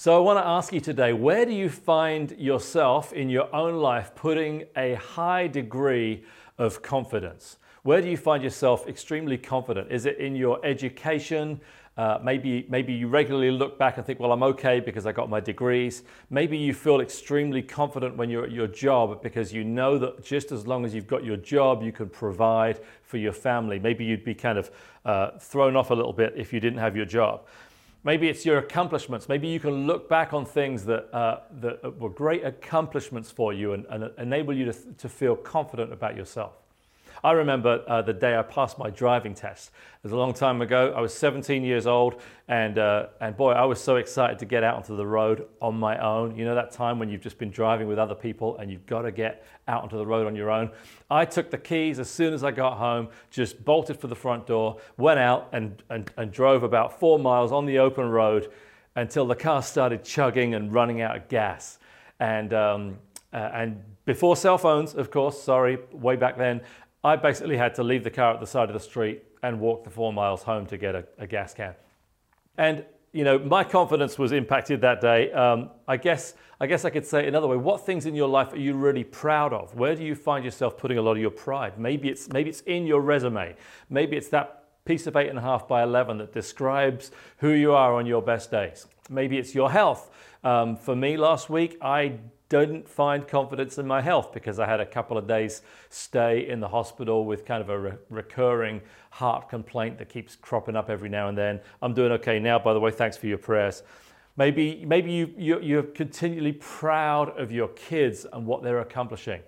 So I want to ask you today where do you find yourself in your own life putting a high degree of confidence? Where do you find yourself extremely confident? Is it in your education? Uh, maybe, maybe you regularly look back and think, well, I'm okay because I got my degrees. Maybe you feel extremely confident when you're at your job because you know that just as long as you've got your job, you can provide for your family. Maybe you'd be kind of uh, thrown off a little bit if you didn't have your job. Maybe it's your accomplishments. Maybe you can look back on things that, uh, that were great accomplishments for you and, and enable you to, to feel confident about yourself. I remember uh, the day I passed my driving test. It was a long time ago. I was 17 years old, and, uh, and boy, I was so excited to get out onto the road on my own. You know, that time when you've just been driving with other people and you've got to get out onto the road on your own. I took the keys as soon as I got home, just bolted for the front door, went out, and, and, and drove about four miles on the open road until the car started chugging and running out of gas. And, um, uh, and before cell phones, of course, sorry, way back then, I basically had to leave the car at the side of the street and walk the four miles home to get a, a gas can. And you know, my confidence was impacted that day. Um, I guess I guess I could say another way. What things in your life are you really proud of? Where do you find yourself putting a lot of your pride? Maybe it's maybe it's in your resume. Maybe it's that piece of eight and a half by eleven that describes who you are on your best days. Maybe it's your health. Um, for me, last week I didn't find confidence in my health because I had a couple of days stay in the hospital with kind of a re- recurring heart complaint that keeps cropping up every now and then. I'm doing okay now, by the way. Thanks for your prayers. Maybe, maybe you, you, you're continually proud of your kids and what they're accomplishing.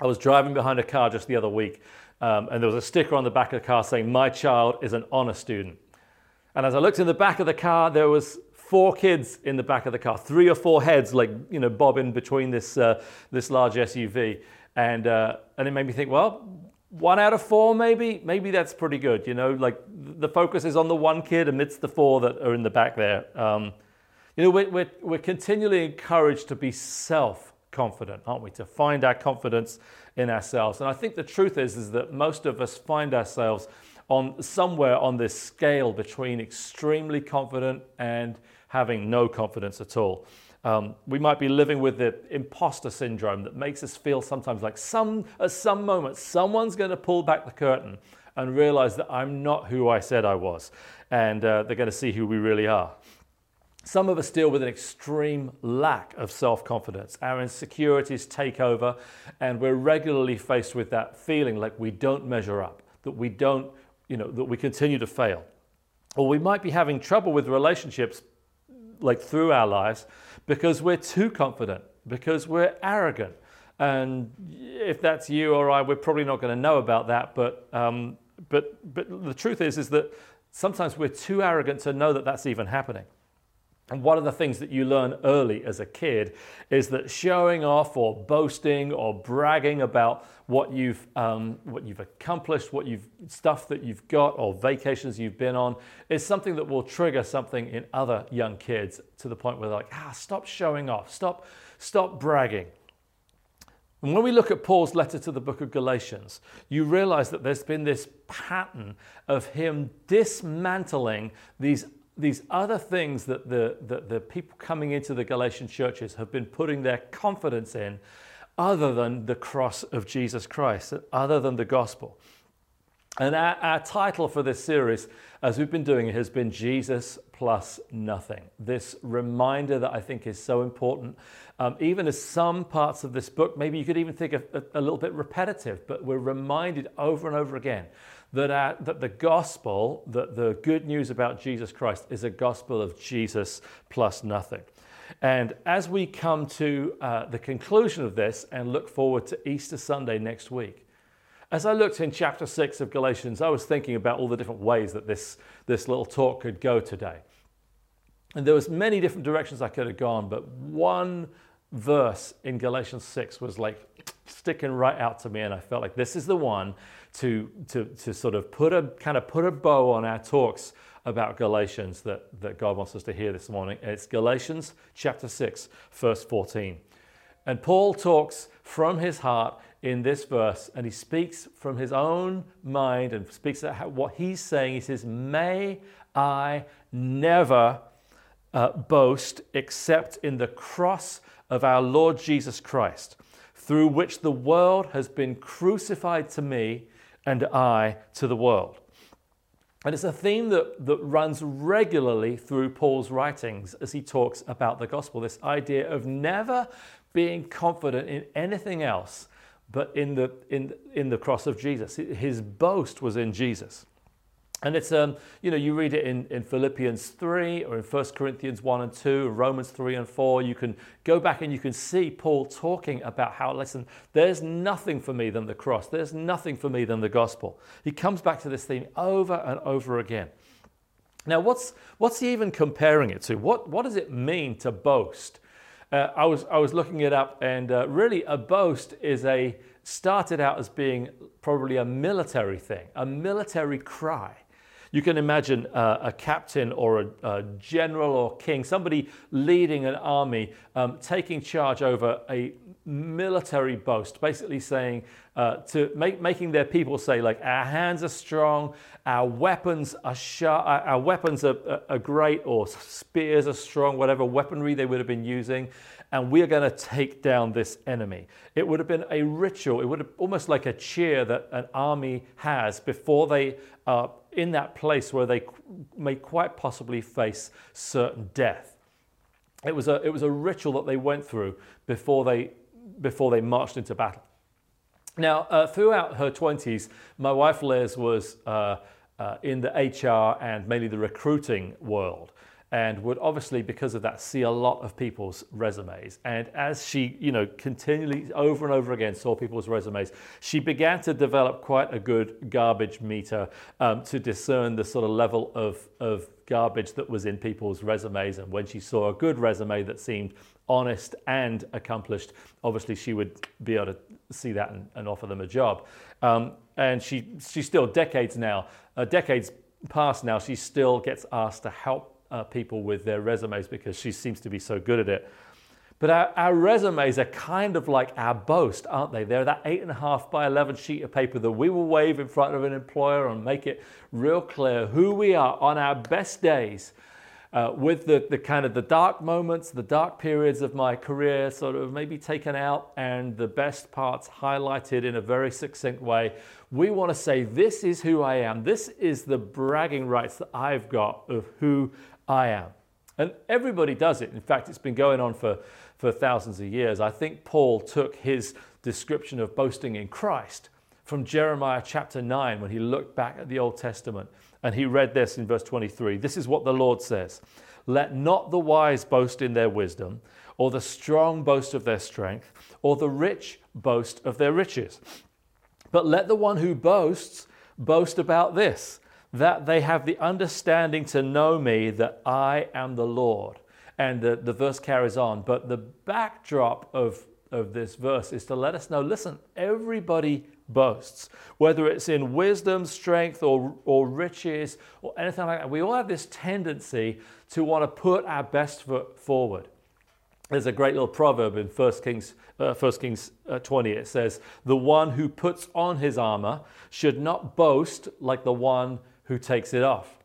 I was driving behind a car just the other week, um, and there was a sticker on the back of the car saying, My child is an honor student. And as I looked in the back of the car, there was four kids in the back of the car, three or four heads like you know bobbing between this uh, this large SUV, and uh, and it made me think, well, one out of four maybe maybe that's pretty good. You know, like the focus is on the one kid amidst the four that are in the back there. Um, you know, we're, we're, we're continually encouraged to be self confident, aren't we? To find our confidence in ourselves. And I think the truth is, is that most of us find ourselves on somewhere on this scale between extremely confident and having no confidence at all. Um, we might be living with the imposter syndrome that makes us feel sometimes like some at some moment someone's going to pull back the curtain and realize that I'm not who I said I was, and uh, they're going to see who we really are. Some of us deal with an extreme lack of self confidence. Our insecurities take over, and we're regularly faced with that feeling like we don't measure up, that we don't, you know, that we continue to fail. Or we might be having trouble with relationships like through our lives because we're too confident, because we're arrogant. And if that's you or I, we're probably not going to know about that. But, um, but, but the truth is, is that sometimes we're too arrogant to know that that's even happening. And one of the things that you learn early as a kid is that showing off or boasting or bragging about what you've, um, what you've accomplished, what you've, stuff that you've got or vacations you've been on is something that will trigger something in other young kids to the point where they're like, ah, stop showing off, stop, stop bragging. And when we look at Paul's letter to the book of Galatians, you realize that there's been this pattern of him dismantling these these other things that the, the, the people coming into the Galatian churches have been putting their confidence in other than the cross of Jesus Christ, other than the gospel. And our, our, title for this series, as we've been doing it, has been Jesus plus nothing. This reminder that I think is so important. Um, even as some parts of this book, maybe you could even think of a, a little bit repetitive, but we're reminded over and over again that, our, that the gospel, that the good news about Jesus Christ is a gospel of Jesus plus nothing. And as we come to uh, the conclusion of this and look forward to Easter Sunday next week, as I looked in chapter 6 of Galatians, I was thinking about all the different ways that this, this little talk could go today. And there was many different directions I could have gone, but one verse in Galatians 6 was like sticking right out to me, and I felt like this is the one to, to, to sort of put a kind of put a bow on our talks about Galatians that, that God wants us to hear this morning. It's Galatians chapter 6, verse 14. And Paul talks from his heart in this verse, and he speaks from his own mind and speaks what he's saying. He says, May I never uh, boast except in the cross of our Lord Jesus Christ, through which the world has been crucified to me and I to the world. And it's a theme that, that runs regularly through Paul's writings as he talks about the gospel this idea of never being confident in anything else but in the, in, in the cross of Jesus. His boast was in Jesus. And it's, um, you know, you read it in, in Philippians 3 or in 1 Corinthians 1 and 2, Romans 3 and 4. You can go back and you can see Paul talking about how, listen, there's nothing for me than the cross. There's nothing for me than the gospel. He comes back to this theme over and over again. Now, what's, what's he even comparing it to? What, what does it mean to boast? Uh, I, was, I was looking it up, and uh, really, a boast is a, started out as being probably a military thing, a military cry. You can imagine uh, a captain or a, a, general or king, somebody leading an army, um, taking charge over a military boast, basically saying uh, to make, making their people say, like, our hands are strong, our weapons are sharp, our weapons are, are, are great, or spears are strong, whatever weaponry they would have been using, and we are going to take down this enemy. It would have been a ritual. It would have almost like a cheer that an army has before they are in that place where they may quite possibly face certain death. It was a, it was a ritual that they went through before they, before they marched into battle. Now, uh, throughout her 20s, my wife Liz was uh, uh, in the HR and mainly the recruiting world and would obviously because of that see a lot of people's resumes. And as she you know continually over and over again saw people's resumes she began to develop quite a good garbage meter um, to discern the sort of level of, of garbage that was in people's resumes. And when she saw a good resume that seemed honest and accomplished obviously she would be able to see that and, and offer them a job. Um, and she she's still decades now uh, decades past now she still gets asked to help uh, people with their resumes because she seems to be so good at it. But our, our, resumes are kind of like our boast, aren't they? They're that eight and a half by 11 sheet of paper that we will wave in front of an employer and make it real clear who we are on our best days. Uh, with the, the kind of the dark moments, the dark periods of my career sort of maybe taken out and the best parts highlighted in a very succinct way. We want to say, this is who I am. This is the bragging rights that I've got of who I am. And everybody does it. In fact, it's been going on for, for thousands of years. I think Paul took his description of boasting in Christ from Jeremiah chapter 9 when he looked back at the Old Testament and he read this in verse 23. This is what the Lord says Let not the wise boast in their wisdom, or the strong boast of their strength, or the rich boast of their riches. But let the one who boasts boast about this that they have the understanding to know me that I am the Lord. And the, the verse carries on. But the backdrop of, of this verse is to let us know listen, everybody boasts, whether it's in wisdom, strength, or, or riches, or anything like that. We all have this tendency to want to put our best foot forward. There's a great little proverb in 1 Kings, uh, 1 Kings uh, 20. It says, The one who puts on his armor should not boast like the one who takes it off.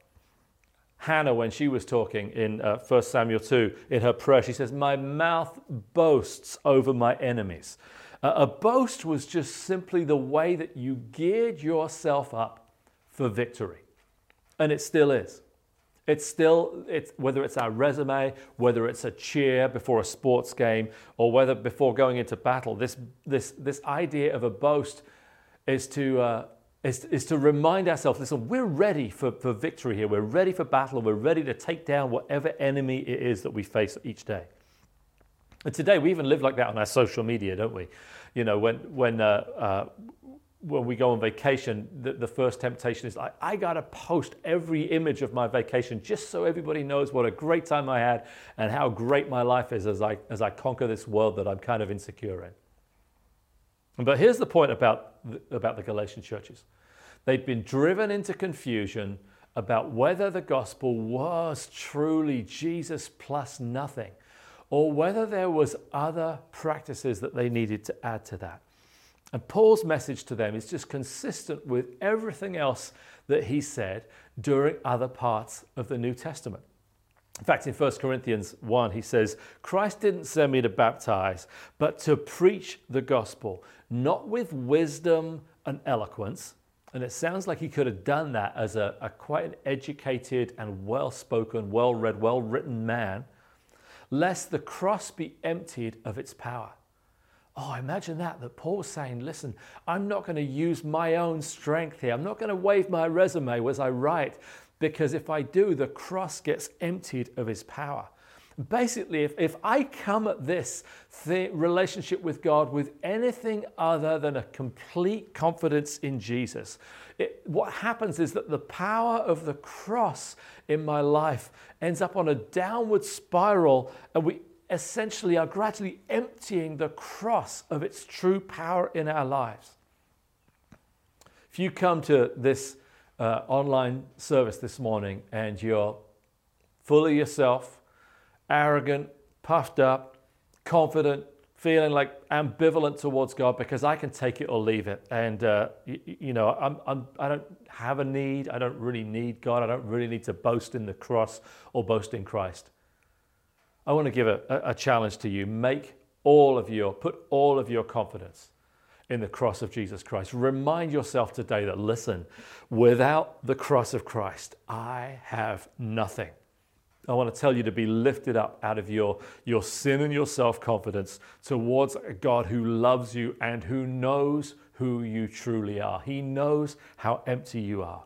Hannah, when she was talking in uh, 1 Samuel 2, in her prayer, she says, My mouth boasts over my enemies. Uh, a boast was just simply the way that you geared yourself up for victory. And it still is. It's still, it's, whether it's our resume, whether it's a cheer before a sports game, or whether before going into battle, this, this, this idea of a boast is to, uh, is, is to remind ourselves listen, we're ready for, for victory here. We're ready for battle. We're ready to take down whatever enemy it is that we face each day. And today we even live like that on our social media, don't we? You know, when, when, uh, uh, when we go on vacation, the, the first temptation is like, I got to post every image of my vacation just so everybody knows what a great time I had and how great my life is as I, as I conquer this world that I'm kind of insecure in. But here's the point about the, about the Galatian churches they'd been driven into confusion about whether the gospel was truly Jesus plus nothing or whether there was other practices that they needed to add to that. And Paul's message to them is just consistent with everything else that he said during other parts of the New Testament. In fact, in 1 Corinthians 1, he says, Christ didn't send me to baptize, but to preach the gospel, not with wisdom and eloquence. And it sounds like he could have done that as a, a quite an educated and well spoken, well read, well written man, lest the cross be emptied of its power. Oh, imagine that, that Paul was saying, listen, I'm not going to use my own strength here. I'm not going to wave my resume as I write, because if I do, the cross gets emptied of its power. Basically, if, if I come at this th- relationship with God with anything other than a complete confidence in Jesus, it, what happens is that the power of the cross in my life ends up on a downward spiral, and we essentially are gradually emptying the cross of its true power in our lives. If you come to this uh, online service this morning and you're full of yourself, arrogant, puffed up, confident, feeling like ambivalent towards God because I can take it or leave it. And, uh, you, you, know, I'm, I'm, I do not have a need. I don't really need God. I don't really need to boast in the cross or boast in Christ. I want to give a, a challenge to you. Make all of your, put all of your confidence in the cross of Jesus Christ. Remind yourself today that, listen, without the cross of Christ, I have nothing. I want to tell you to be lifted up out of your, your sin and your self confidence towards a God who loves you and who knows who you truly are. He knows how empty you are.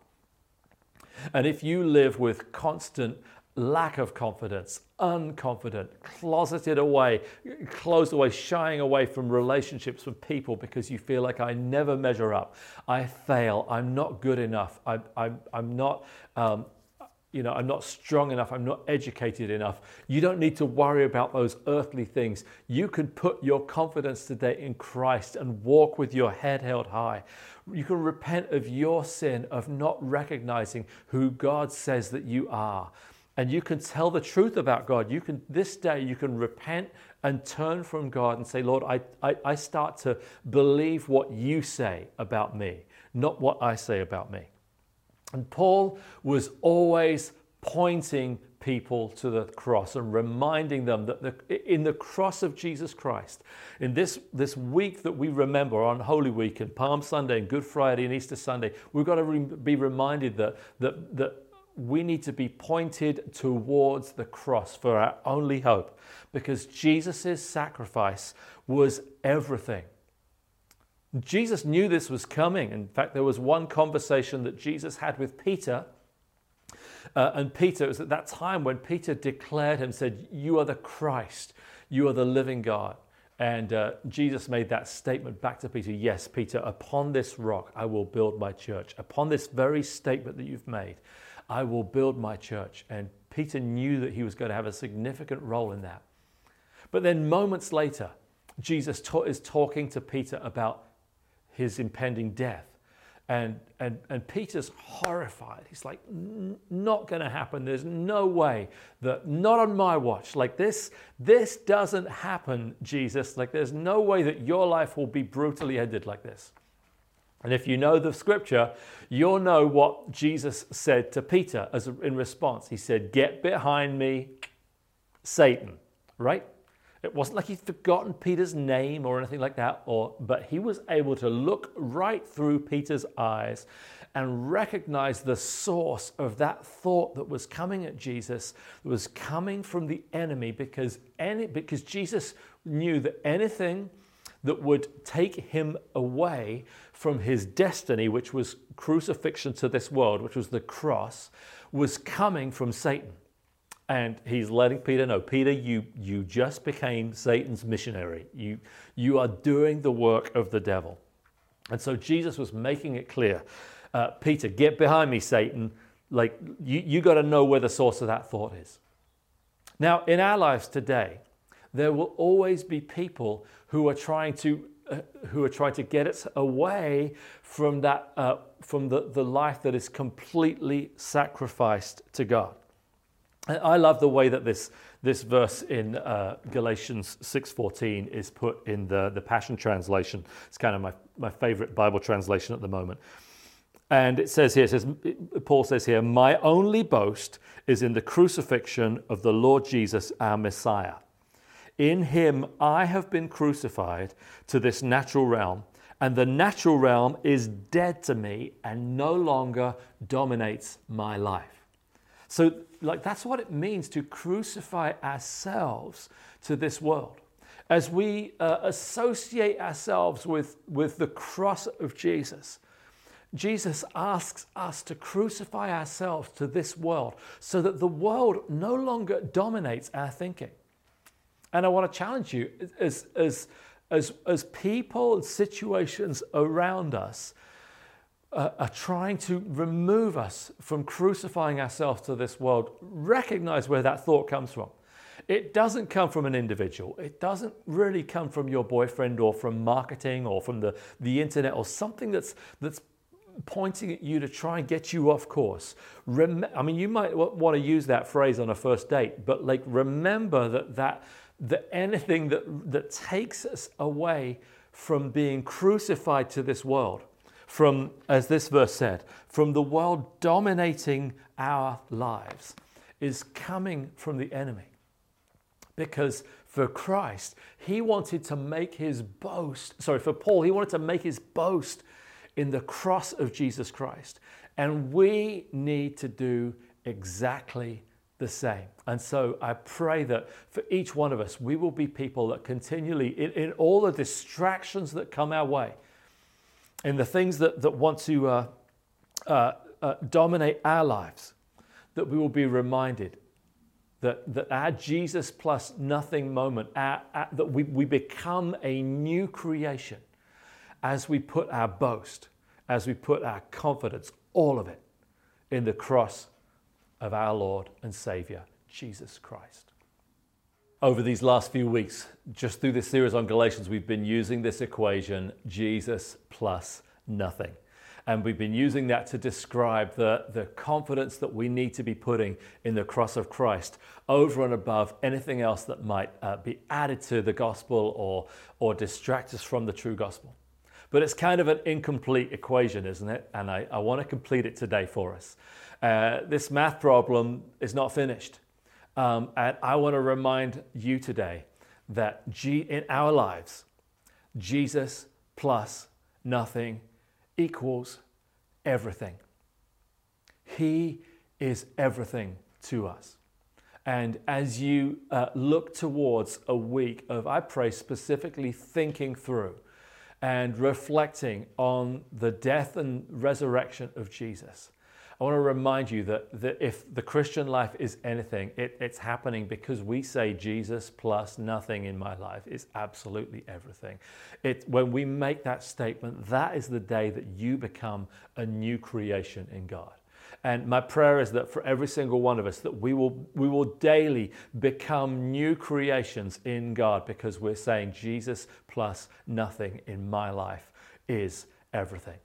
And if you live with constant lack of confidence, unconfident, closeted away, closed away, shying away from relationships with people because you feel like I never measure up, I fail, I'm not good enough, I, I, I'm not. Um, you know, I'm not strong enough, I'm not educated enough. You don't need to worry about those earthly things. You can put your confidence today in Christ and walk with your head held high. You can repent of your sin of not recognizing who God says that you are and you can tell the truth about God. You can this day you can repent and turn from God and say, Lord, I, I, I, start to believe what you say about me, not what I say about me. And Paul was always pointing people to the cross and reminding them that the, in the cross of Jesus Christ, in this, this week that we remember on Holy Week and Palm Sunday and Good Friday and Easter Sunday, we've got to re- be reminded that, that, that we need to be pointed towards the cross for our only hope because Jesus' sacrifice was everything. Jesus knew this was coming. In fact, there was one conversation that Jesus had with Peter. Uh, and Peter, it was at that time when Peter declared him, said, You are the Christ, you are the living God. And uh, Jesus made that statement back to Peter Yes, Peter, upon this rock I will build my church. Upon this very statement that you've made, I will build my church. And Peter knew that he was going to have a significant role in that. But then moments later, Jesus is talking to Peter about his impending death. And, and, and Peter's horrified. He's like, not going to happen. There's no way that, not on my watch. Like this, this doesn't happen, Jesus. Like there's no way that your life will be brutally ended like this. And if you know the scripture, you'll know what Jesus said to Peter as in response. He said, Get behind me, Satan, right? It wasn't like he'd forgotten Peter's name or anything like that, or, but he was able to look right through Peter's eyes and recognize the source of that thought that was coming at Jesus, that was coming from the enemy, because, any, because Jesus knew that anything that would take him away from his destiny, which was crucifixion to this world, which was the cross, was coming from Satan. And he's letting Peter know, Peter, you, you just became Satan's missionary. You, you are doing the work of the devil. And so Jesus was making it clear uh, Peter, get behind me, Satan. Like, you, you got to know where the source of that thought is. Now, in our lives today, there will always be people who are trying to uh, who are trying to get us away from that uh, from the, the life that is completely sacrificed to God. I love the way that this this verse in uh, Galatians 6:14 is put in the, the Passion Translation. It's kind of my, my favorite Bible translation at the moment. And it says here, it says, Paul says here, my only boast is in the crucifixion of the Lord Jesus, our Messiah. In him I have been crucified to this natural realm, and the natural realm is dead to me and no longer dominates my life. So, like, that's what it means to crucify ourselves to this world. As we uh, associate ourselves with, with the cross of Jesus, Jesus asks us to crucify ourselves to this world so that the world no longer dominates our thinking. And I want to challenge you as, as, as, as people and situations around us uh, are trying to remove us from crucifying ourselves to this world, recognize where that thought comes from. It doesn't come from an individual. It doesn't really come from your boyfriend or from marketing or from the, the internet or something that's, that's pointing at you to try and get you off course. Rem- I mean, you might want to use that phrase on a first date, but like remember that that that anything that that takes us away from being crucified to this world, from as this verse said, from the world dominating our lives, is coming from the enemy. Because for Christ, he wanted to make his boast. Sorry, for Paul, he wanted to make his boast in the cross of Jesus Christ. And we need to do exactly the same. And so I pray that for each one of us, we will be people that continually, in, in all the distractions that come our way, in the things that, that want to uh, uh, uh, dominate our lives, that we will be reminded that, that our Jesus plus nothing moment, our, our, that we, we become a new creation as we put our boast, as we put our confidence, all of it, in the cross of our Lord and Savior, Jesus Christ. Over these last few weeks, just through this series on Galatians, we've been using this equation Jesus plus nothing. And we've been using that to describe the, the confidence that we need to be putting in the cross of Christ over and above anything else that might uh, be added to the gospel or, or distract us from the true gospel. But it's kind of an incomplete equation, isn't it? And I, I want to complete it today for us. Uh, this math problem is not finished. Um, and I want to remind you today that G, in our lives, Jesus plus nothing equals everything. He is everything to us. And as you uh, look towards a week of, I pray, specifically thinking through and reflecting on the death and resurrection of Jesus. I want to remind you that, that if the Christian life is anything, it, it's happening because we say Jesus plus nothing in my life is absolutely everything. It, when we make that statement, that is the day that you become a new creation in God. And my prayer is that for every single one of us, that we will, we will daily become new creations in God because we're saying Jesus plus nothing in my life is everything.